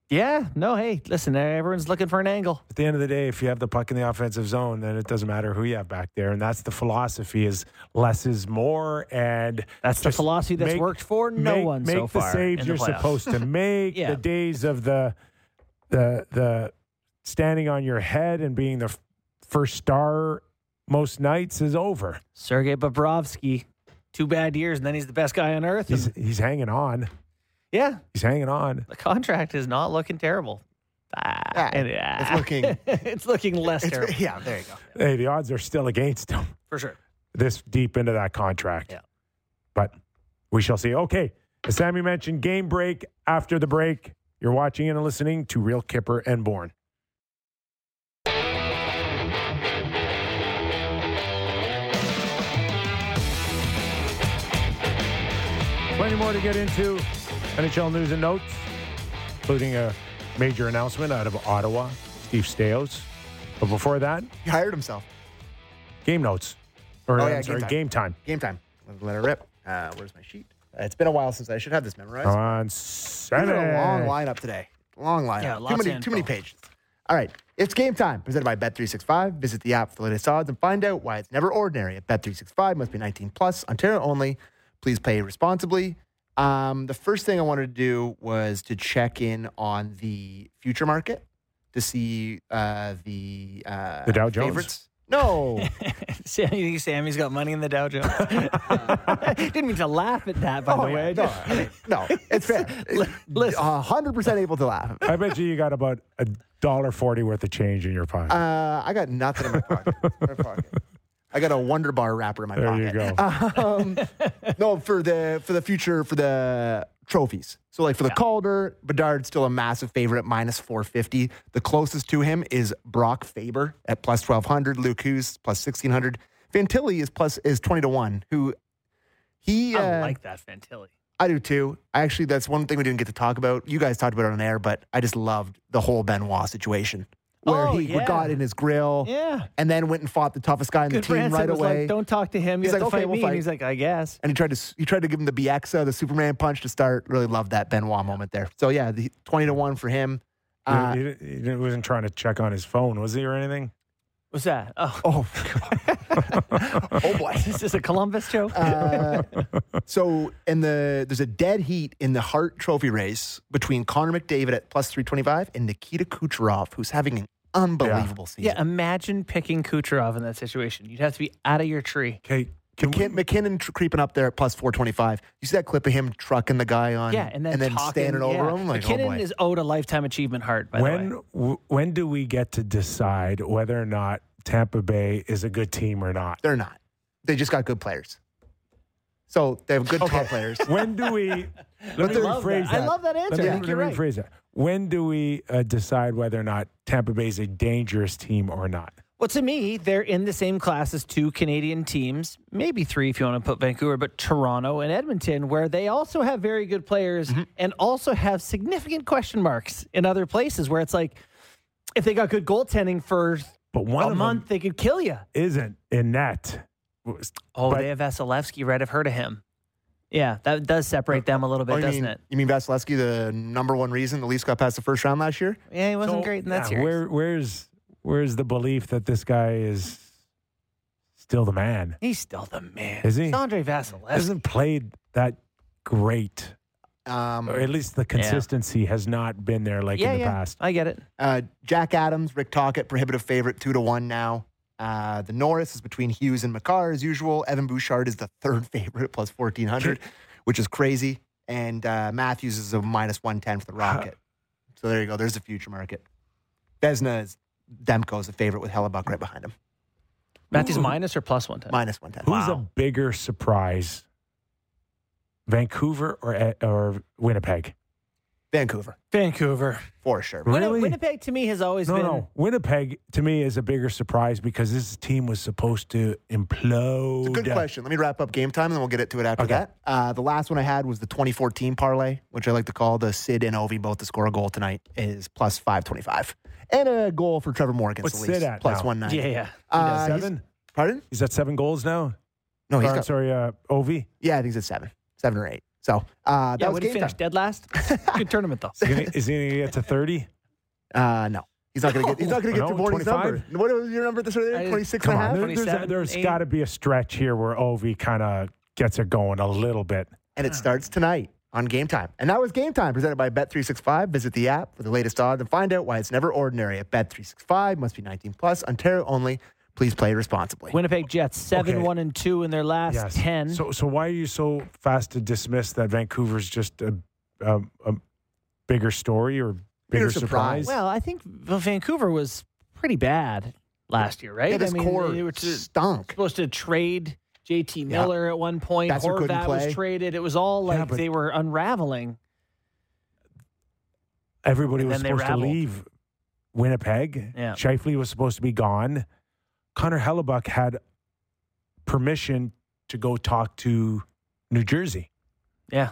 Yeah. No. Hey, listen. Everyone's looking for an angle.
At the end of the day, if you have the puck in the offensive zone, then it doesn't matter who you have back there, and that's the philosophy: is less is more, and
That's the philosophy that's
make-
worked for no
make,
one
make
so
the
far.
saves
in
you're
the
supposed to make.
Yeah.
The days of the the the standing on your head and being the first star most nights is over.
Sergei Bobrovsky, two bad years, and then he's the best guy on earth.
He's he's hanging on.
yeah,
He's hanging on.
the contract is not looking terrible. Ah,
Ah,
and-
it's
ah.
looking-
it's looking less
It's-
terrible
yeah, there you go.
Hey, the odds are still against him
for sure.
this deep into that contract.
Yeah.
But we shall see. Okay. As Sammy mentioned, game break after the break. You're watching and listening to Real Kyper and Born. Plenty more to get into. NHL news and notes, including a major announcement out of Ottawa, Steve Staios. But before that,
He hired himself.
game notes. Or
Oh,
I'm
yeah,
sorry,
game
game
time.
time.
Game time. Let- Let it rip. Uh, where's my sheet? Uh, it's been a while since I should have this memorized.
On
We
seven.
got a long lineup today. Long lineup.
Yeah,
too many, too many pages. All right. It's game time. Presented by Bet365. Visit the app for the latest odds and find out why it's never ordinary at Bet365. Must be 19 plus. Ontario only. Please play responsibly. Um, the first thing I wanted to do was to check in on the future market to see uh, the uh,
The Dow Jones?
favorites. No,
Sammy, you think Sammy's got money in the Dow Jones? Didn't mean to laugh at that, by
Oh,
the way.
no, I mean, no, it's fair.
listen.
A hundred percent able to laugh.
I bet you you got about a dollar forty worth of change in your pocket.
Uh, I got nothing in my pocket. My pocket. I got a Wonder Bar wrapper in my
there
pocket.
you go.
um, no, for the for the future for the trophies. So like for the Calder, Bedard's still a massive favorite minus four fifty. The closest to him is Brock Faber at plus twelve hundred. Luke Hughes plus sixteen hundred. Fantilli is plus is twenty to one. Who he
I
uh,
like that Fantilli.
I do too. I actually that's one thing we didn't get to talk about. You guys talked about it on air, but I just loved the whole Benoit situation where
Oh,
he
yeah.
got in his grill
Yeah.
and then went and fought the toughest guy in
Good
the team
Branson
right
was
away.
like, don't talk to him. You
He's
have
like,
to
"Okay,
fight
we'll
me.
fight."
And he's like, I guess.
and he tried to he tried to give him the BXA, the Superman punch to start. Really loved that Benoit moment there. So yeah, the twenty to one for him. Uh,
he, he, he wasn't trying to check on his phone, was he, or anything?
What's that? Oh,
oh, oh boy.
This is this a Columbus joke?
Uh, so in the there's a dead heat in the Hart Trophy race between Connor McDavid at plus three twenty five and Nikita Kucherov, who's having an unbelievable season.
yeah, imagine picking Kucherov in that situation. You'd have to be out of your tree.
Okay,
McKin-
we,
MacKinnon tr- creeping up there at plus 425. You see that clip of him trucking the guy on
Yeah, and then, talking,
standing over
yeah.
him? Like,
MacKinnon
oh
is owed a lifetime achievement Hart, by the way.
when w- when do we get to decide whether or not Tampa Bay is a good team or not?
They're not. They just got good players. So they have good top players.
When do we? Let me
they're-
love
rephrase
that.
that.
I love that answer.
Let me,
I think
let
you're
me
right.
rephrase that. When do we uh, decide whether or not Tampa Bay is a dangerous team or not?
Well, to me, they're in the same class as two Canadian teams, maybe three if you want to put Vancouver, but Toronto and Edmonton, where they also have very good players
Mm-hmm.
and also have significant question marks in other places where it's like, if they got good goaltending for
But one
a
of
month,
them
they could kill you.
isn't in net.
Oh,
But-
they have Vasilevskiy, right? I've heard of him. Yeah, that does separate them a little bit,
Oh, you
doesn't
mean,
it?
You mean Vasilevskiy, the number one reason the Leafs got past the first round last year?
Yeah, he wasn't
So,
great in that
yeah,
series.
Where, where's where's the belief that this guy is still the man?
He's still the man.
Is he?
It's Andrei Vasilevskiy.
Hasn't played that great,
Um,
or at least the consistency has not been there like
yeah,
in the
yeah,
past.
I get it.
uh, Jack Adams, Rick Tocchet, prohibitive favorite, two to one now. Uh, the Norris is between Hughes and Makar as usual. Evan Bouchard is the third favorite plus 1400, which is crazy. And uh, Matthews is a minus 110 for the Rocket. So there you go. There's the future market. Vezina is Demko is a favorite with Hellebuyck right behind him.
Matthews minus or plus one ten?
Minus 110.
Who's a bigger surprise, Vancouver or E- or Winnipeg?
Vancouver,
Vancouver.
for sure.
Winni-
Really?
Winnipeg to me has always
No,
been.
no. Winnipeg to me is a bigger surprise because this team was supposed to implode.
It's a good question. Let me wrap up game time and then we'll get it to it after
Okay.
that. Uh, the last one I had was the 2014 parlay, which I like to call the Sid and Ovi both to score a goal tonight, is plus 525. And a goal for Trevor Morgan.
What's Sid at
Plus
now?
190.
Yeah, yeah.
Uh, he's-
Seven?
Pardon?
He's at seven goals now.
No,
Or,
he's
I'm
got,
sorry, uh, Ovi.
yeah, I think he's at seven, seven or eight. So uh, that
Yeah,
was
would he
game
finish
time.
dead last? Good tournament though.
Is he gonna, is he gonna get to thirty?
Uh, no, he's not going to get. He's not going to get
No,
to Morning's
25?
number. What was your number at the start of the
I-
day? 26
Come on, there- there's,
27,
there's got to be a stretch here where Ovi kind of gets it going a little bit.
and it starts tonight on Game Time. And that was Game Time presented by Bet365. Visit the app for the latest odds and find out why it's never ordinary at Bet365. Must be 19 plus. Ontario only. Please play responsibly.
Winnipeg Jets seven
Okay.
one and two in their last
Yes.
ten.
So, so why are you so fast to dismiss that Vancouver's just a, a, a bigger story or bigger,
Bigger surprise.
surprise?
well, I think Vancouver was pretty bad last year, right?
Yeah, this
I mean,
core
they were t-
stunk.
supposed to trade JT
Yeah.
Miller at one point.
Boeser couldn't
Horvat was traded. It was all like
but-
they were unraveling.
Everybody
And
was supposed to leave Winnipeg.
Yeah.
Scheifele was supposed to be gone. Connor Hellebuyck had permission to go talk to New Jersey.
Yeah.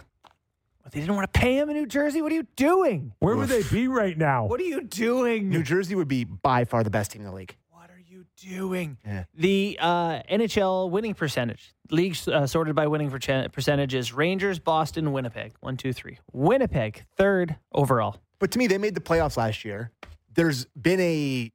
But they didn't want to pay him in New Jersey. What are you doing?
Where would they be right now?
What are you doing?
New Jersey would be by far the best team in the league.
What are you doing?
Yeah.
The uh, NHL winning percentage, leagues uh, sorted by winning percent- percentages Rangers, Boston, Winnipeg. One, two, three. Winnipeg, third overall.
But to me, they made the playoffs last year. There's been a,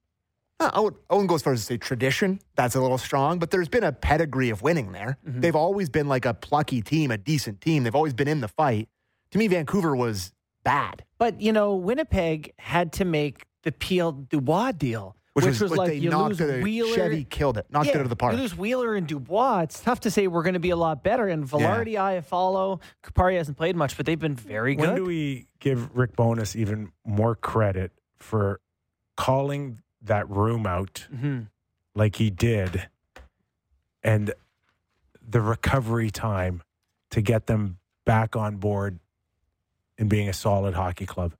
I would- I wouldn't go as far as to say tradition. That's a little strong, but there's been a pedigree of winning there. Mm-hmm. They've always been like a plucky team, a decent team. They've always been in the fight. To me, Vancouver was bad.
But, you know, Winnipeg had to make the PL Dubois deal,
which,
which,
was,
like
they
you
knocked
lose
it-
Wheeler.
Chevy killed it. Knocked it out of the park.
You lose Wheeler and Dubois. It's tough to say we're going to be a lot better. And Vilardi, I follow. Kupari hasn't played much, but they've been very good.
When do we give Rick Bowness even more credit for calling that room out
Mhm.
like he did and the recovery time to get them back on board and being a solid hockey club?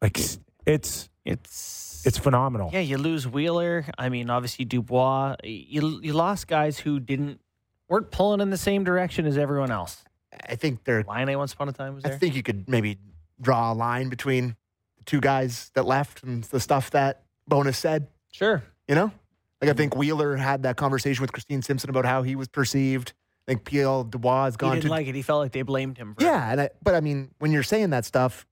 Like it's
It's
it's phenomenal.
yeah. You lose Wheeler. I mean, obviously Dubois. You you lost guys who didn't weren't pulling in the same direction as everyone else.
I think they're.
Line once upon a time was
I think you could maybe draw a line between the two guys that left and the stuff that Bowness said.
sure.
You know, like I think Wheeler had that conversation with Christine Simpson about how he was perceived. I think PL Dubois has
He
gone
didn't
to
like it. He felt like they blamed him. For
yeah, and I, but I mean, when you're saying that stuff,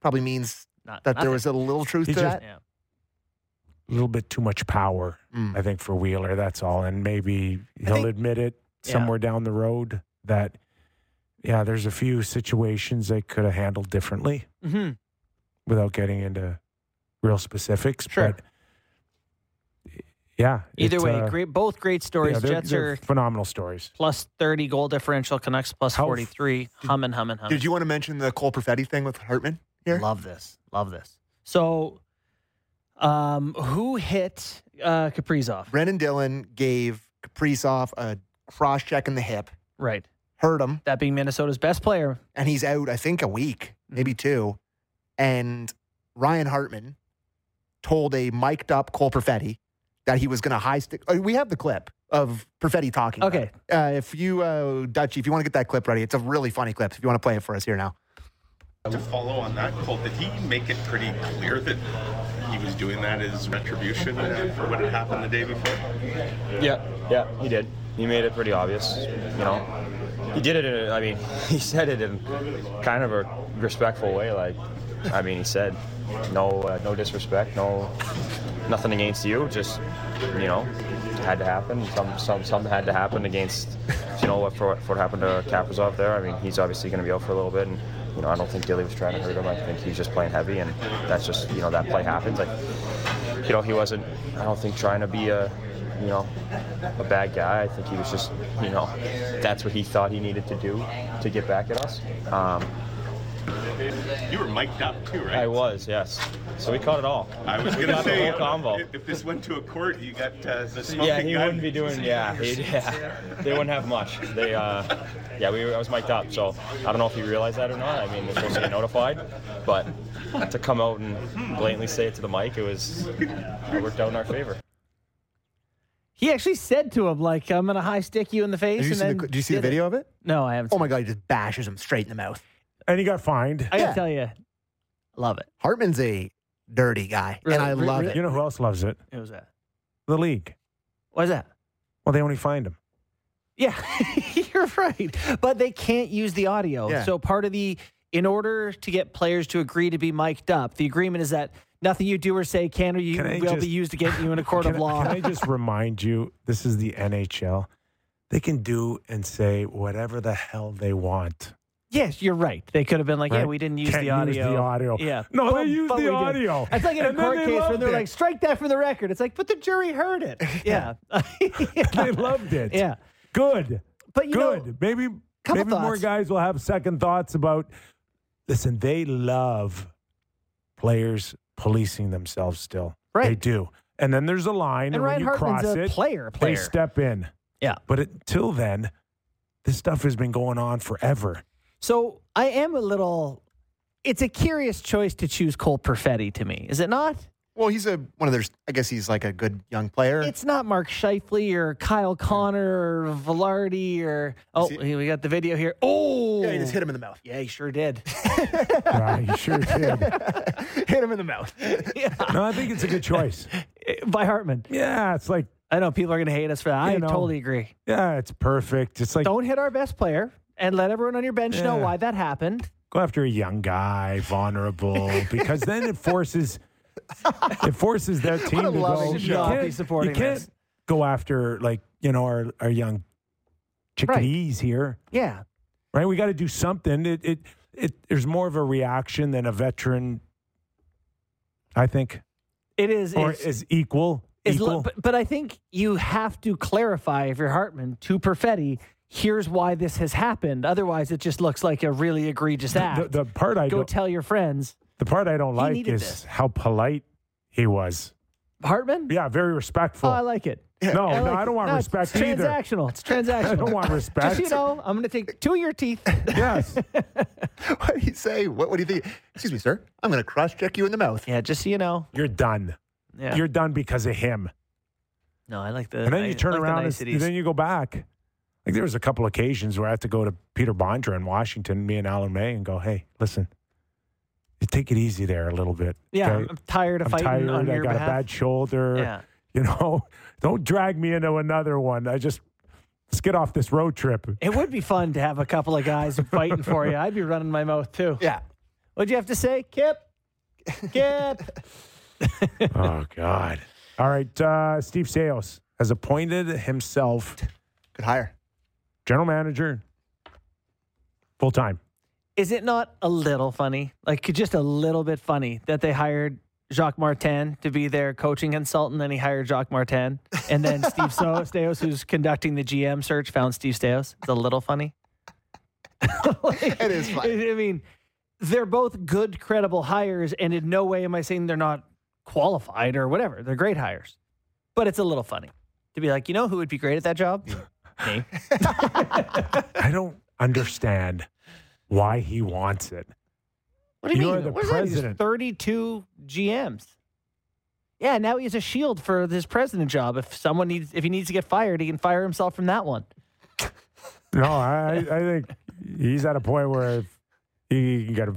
probably means
not,
that there was a little truth
He
to
just-
that.
Yeah.
A little bit too much power,
Mm.
I think, for Wheeler. That's all. And maybe he'll
think-
admit it
Yeah.
somewhere down the road that, yeah, there's a few situations they could have handled differently.
hmm
without getting into real specifics.
Sure.
But yeah.
Either way,
uh,
great. Both great stories.
yeah, they're,
Jets
they're
are
phenomenal stories.
plus thirty goal differential. Canucks plus
How f-
forty three. Humming, humming, humming.
Did you want to mention the Cole Perfetti thing with Hartman here?
Love this. Love this. So, um, who hit uh, Kaprizov?
Brendan Dillon gave Kaprizov a cross check in the hip,
Right.
hurt him,
That being Minnesota's best player.
and he's out, I think, a week,
Mm-hmm.
maybe two. And Ryan Hartman told a mic'd up Cole Perfetti that he was going to high stick. uh, We have the clip of Perfetti talking.
Okay.
Uh, if you, uh, Dutchy, if you want to get that clip ready, it's a really funny clip. If you want to play it for us here now.
To follow on that, Cole, did he make it pretty clear that he was doing that as retribution for what had happened the day before?
Yeah, yeah, he did. He made it pretty obvious. You know, he did it. In a, I mean, he said it in kind of a respectful way. Like, I mean, he said, no, uh, no disrespect, no, nothing against you. Just, you know, had to happen. Some, some, something had to happen against, you know, what for, for what happened to Kaprizov there. I mean, he's obviously going to be out for a little bit, and you know, I don't think Dilly was trying to hurt him. I think he's just playing heavy, and that's just, you know, that play happens. Like, you know, he wasn't. I don't think trying to be a, you know, a bad guy. I think he was just, you know, that's what he thought he needed to do to get back at us. Um,
You were mic'd up too, right?
I was, yes. So we caught it all.
I was going to say,
the whole combo.
if, if this went to a court, you got uh, the smoking
Yeah, he
gun.
wouldn't be doing. Yeah, he, yeah, they wouldn't have much. They, uh, yeah, we I was mic'd up, so I don't know if you realized that or not. I mean, they're supposed to get notified, but to come out and blatantly say it to the mic, it was it worked out in our favor.
He actually said to him, like, I'm going to high stick you in the face.
Did you
and
see
then
the, do you see the
did it.
video of it?
No, I haven't.
Oh my God, he just bashes him straight in the mouth.
And he got fined.
I got to
Yeah.
tell you, love it.
Hartman's a dirty guy,
Really?
and I
Re-
love
re-
it.
You know who else loves it?
It was that.
The league.
What is that?
Well, they only fined him.
Yeah, you're right. But they can't use the audio.
Yeah.
So part of the, in order to get players to agree to be mic'd up, the agreement is that nothing you do or say can or you
Can I
will
just-
be used against you in a court
Can
of
I-
law.
Can I just remind you, this is the NHL. They can do and say whatever the hell they want.
Yes, you're right. They could have been like, yeah, we didn't use
Can't
the audio.
the audio.
Yeah.
No,
But-
they used the
did.
audio.
It's like in a
And
court case where they're
it.
like, strike that from the record. It's like, but the jury heard it. Yeah.
They loved it.
Yeah.
Good.
But you
Good.
know,
maybe maybe more guys will have second thoughts about. Listen, they love players policing themselves. Still,
Right.
they do. And then there's a line,
and
and, when you
Hartman's
cross
a
it,
player,
they step in.
Yeah.
But until then, this stuff has been going on forever.
So I am a little. It's a curious choice to choose Cole Perfetti to me, is it not?
Well, he's a one of their. I guess he's like a good young player.
It's not Mark Scheifele or Kyle Connor or Vilardi or oh,
See-
we got the video here. Oh,
yeah, he just hit him in the mouth.
Yeah, he sure did.
Yeah, you sure did.
hit him in the mouth.
yeah,
No, I think it's a good choice.
by Hartman.
Yeah, it's like,
I know people are going to hate us for that. I
know.
totally agree.
yeah, it's perfect. It's like
Don't hit our best player and let everyone on your bench know why that happened.
go after a young guy, vulnerable, because then it forces it forces their team
a
to go.
show.
You
Not be
can't,
supporting
you can't
this.
go after like you know our our young chickadees here,
Yeah.
right? We got to do something. It, it it there's more of a reaction than a veteran I think,
It is.
or is equal.
is
equal.
lo- but, but I think you have to clarify if you're Hartman to Perfetti. Here's why this has happened. Otherwise, it just looks like a really egregious
the,
act.
the part I
Go
don't,
tell your friends.
the part I don't like is
this.
how polite he was.
Hartman?
Yeah, very respectful. Oh.
I like it.
no,
I
no, I don't want
No,
respect
it's
either.
transactional. It's transactional.
I don't want respect.
Just you know, I'm going to take two of your teeth.
yes.
What do you say? What, what do you think? Excuse me, sir. I'm going to cross check you in the mouth.
yeah, just so you know.
You're done.
Yeah.
You're done because of him.
no, I like the.
And then
I
you turn
like the
around and, and then you go back. Like there was a couple occasions where I had to go to Peter Bondra in Washington, me and Alan May, and go, "Hey, listen, take it easy there a little bit.
yeah,
okay?
I'm tired of
I'm
fighting
tired.
on
I
your
got
behalf.
a bad shoulder.
yeah.
You know, don't drag me into another one. I just let's get off this road trip.
It would be fun to have a couple of guys fighting for you. I'd be running my mouth too.
Yeah.
What'd you have to say, Kip? Kip.
oh God! All right, uh, Steve Staios has appointed himself
Good hire.
General manager full time.
Is it not a little funny? Like just a little bit funny that they hired Jacques Martin to be their coaching consultant, then he hired Jacques Martin, and then Steve so- Staios, who's conducting the GM search, found Steve Staios. It's a little funny. Like,
It is funny.
I mean, they're both good, credible hires, and in no way am I saying they're not qualified or whatever. They're great hires, but it's a little funny to be like, you know, who would be great at that job? Me.
I don't understand why he wants it.
What do you,
You're
mean?
the
What is that? He's
president.
32 GMs. Yeah, now he has a shield for his president job. If someone needs, if he needs to get fired, he can fire himself from that one.
No, I, I think he's at a point where if he can get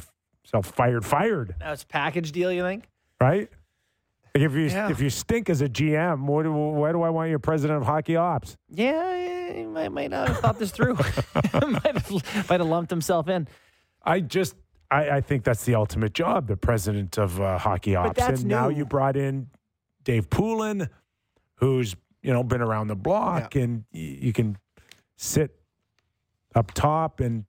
himself fired, fired,
Now it's package deal. You think?
right? If you
Yeah.
if you stink as a GM, what why do I want you president of hockey ops?
Yeah, he might, might not have thought this through. might have might have lumped himself in.
I just I, I think that's the ultimate job, the president of uh, hockey ops. and now you brought in Dave Poulin, who's you know been around the block, and y- you can sit up top and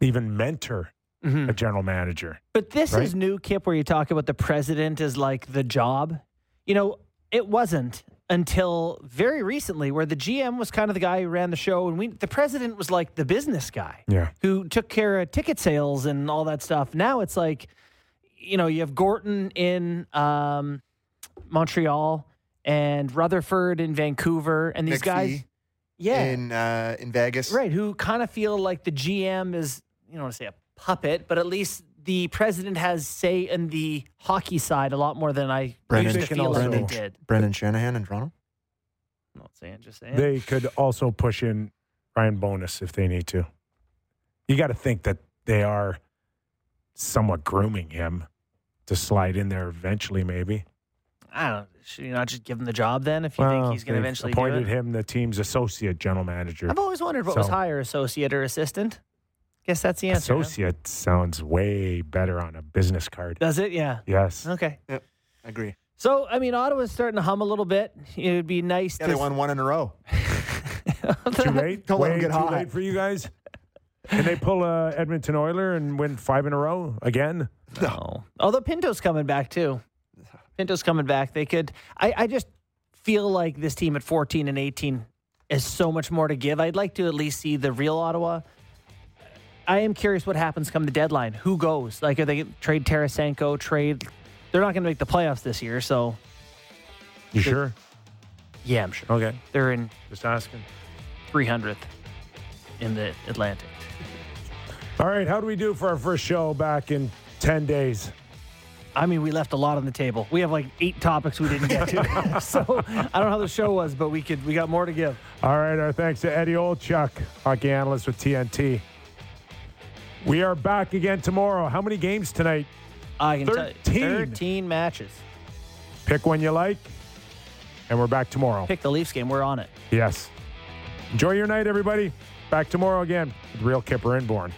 even mentor a general manager.
But this
Right?
is new, Kip, where you talk about the president as like the job. You know, it wasn't until very recently where the GM was kind of the guy who ran the show, and we the president was like the business guy.
Yeah.
who took care of ticket sales and all that stuff. Now it's like, you know, you have Gorton in um, Montreal and Rutherford in Vancouver, and these
Nick
guys, yeah,
In uh, in Vegas.
right, who kind of feel like the GM is, you don't want to say a puppet, but at least the president has say in the hockey side a lot more than I
Brendan-
used to
They can
feel like
also-
they did.
Brendan Shanahan in Toronto.
I'm not saying, just saying.
They could also push in Ryan Bowness if they need to. You got to think that they are somewhat grooming him to slide in there eventually, maybe.
I don't. Should you not just give him the job then if you think he's going to
they've
eventually do
appointed
it?
him the team's associate general manager.
I've always wondered what was higher, associate or assistant. Guess that's the answer. huh?
Associate sounds way better on a business card.
Does it? Yeah.
Yes.
Okay. Yep.
I agree.
So, I mean, Ottawa's starting to hum a little bit. It would be nice
Yeah,
to.
they won one in a row.
Too late.
Don't let
way
him get
too
hot.
late for you guys. Can they pull a Edmonton Oiler and win five in a row again?
No. Although Pinto's coming back too. Pinto's coming back. They could. I, I just feel like this team at 14 and 18 is so much more to give. I'd like to at least see the real Ottawa. I am curious what happens come the deadline. Who goes? Like, are they trade Tarasenko? Trade? They're not going to make the playoffs this year, so
You sure?
yeah, I'm sure
Okay.
they're in
Just asking.
300th in the Atlantic.
All right. How do we do for our first show back in 10 days?
I mean, we left a lot on the table. We have like eight topics we didn't get to. so I don't know how the show was, but we could we got more to give.
All right, our thanks to Eddie Olczyk, hockey analyst with TNT. We are back again tomorrow. How many games tonight?
I can tell you,
13.
13 matches.
Pick one you like, and we're back tomorrow.
Pick the Leafs game. We're on it.
Yes. Enjoy your night, everybody. Back tomorrow again with Real Kyper Inborn.